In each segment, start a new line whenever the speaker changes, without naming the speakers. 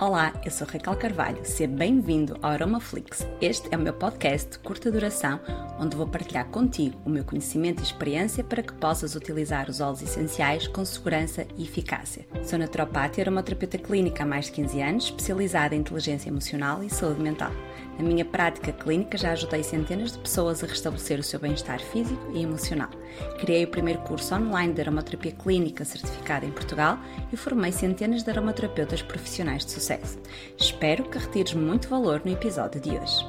Olá, eu sou Raquel Carvalho, seja bem-vindo ao Aromaflix. Este é o meu podcast de curta duração, onde vou partilhar contigo o meu conhecimento e experiência para que possas utilizar os óleos essenciais com segurança e eficácia. Sou naturopata e aromaterapeuta clínica há mais de 15 anos, especializada em inteligência emocional e saúde mental. Na minha prática clínica já ajudei centenas de pessoas a restabelecer o seu bem-estar físico e emocional. Criei o primeiro curso online de aromaterapia clínica certificado em Portugal e formei centenas de aromaterapeutas profissionais de sucesso. Espero que retires muito valor no episódio de hoje.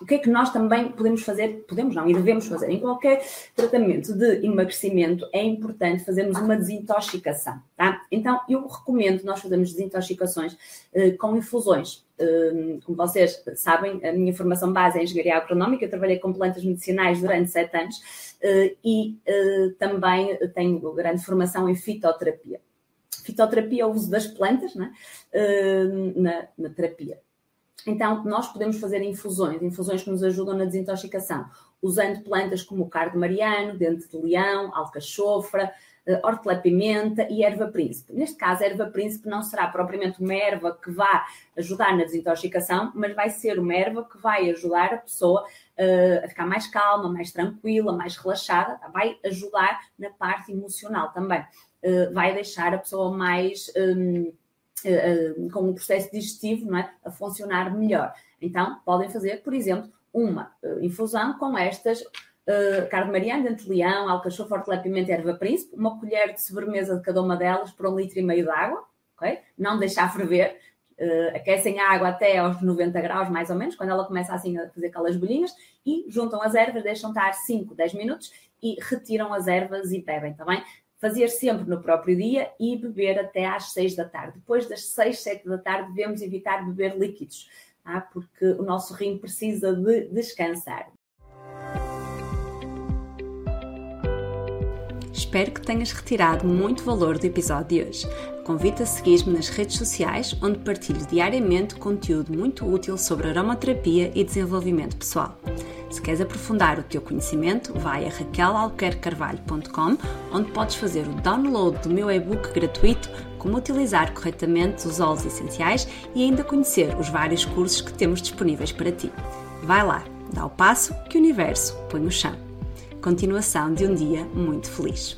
O que é que nós também podemos fazer, podemos não, e devemos fazer? Em qualquer tratamento de emagrecimento é importante fazermos uma desintoxicação, tá? Então, eu recomendo nós fazermos desintoxicações uh, com infusões. Uh, como vocês sabem, a minha formação base é em engenharia agronómica, eu trabalhei com plantas medicinais durante sete anos uh, e também tenho grande formação em fitoterapia. Fitoterapia é o uso das plantas né? na, na terapia. Então, nós podemos fazer infusões, infusões que nos ajudam na desintoxicação, usando plantas como o cardo mariano, dente de leão, alcachofra, uh, hortelã-pimenta e erva príncipe. Neste caso, a erva príncipe não será propriamente uma erva que vá ajudar na desintoxicação, mas vai ser uma erva que vai ajudar a pessoa uh, a ficar mais calma, mais tranquila, mais relaxada, vai ajudar na parte emocional também. Uh, vai deixar a pessoa mais. Um, eh, eh, com o processo digestivo não é, a funcionar melhor. Então, podem fazer, por exemplo, uma uh, infusão com estas uh, carne mariana, dente de leão, alcachofra, hortelã, pimenta e erva príncipe, uma colher de sobremesa de cada uma delas por um litro e meio de água, ok? Não deixar ferver, uh, aquecem a água até aos 90 graus, mais ou menos, quando ela começa assim a fazer aquelas bolinhas, e juntam as ervas, deixam estar 5, 10 minutos e retiram as ervas e bebem, também. Tá fazer sempre no próprio dia e beber até às 6 da tarde. Depois das 6, 7 da tarde, devemos evitar beber líquidos, tá? porque o nosso rim precisa de descansar.
Espero que tenhas retirado muito valor do episódio de hoje. Convido a seguir-me nas redes sociais, onde partilho diariamente conteúdo muito útil sobre aromaterapia e desenvolvimento pessoal. Se queres aprofundar o teu conhecimento, vai a raquelalquercarvalho.com, onde podes fazer o download do meu e-book gratuito Como utilizar corretamente os óleos essenciais e ainda conhecer os vários cursos que temos disponíveis para ti. Vai lá, dá o passo que o universo põe no chão. Continuação de um dia muito feliz.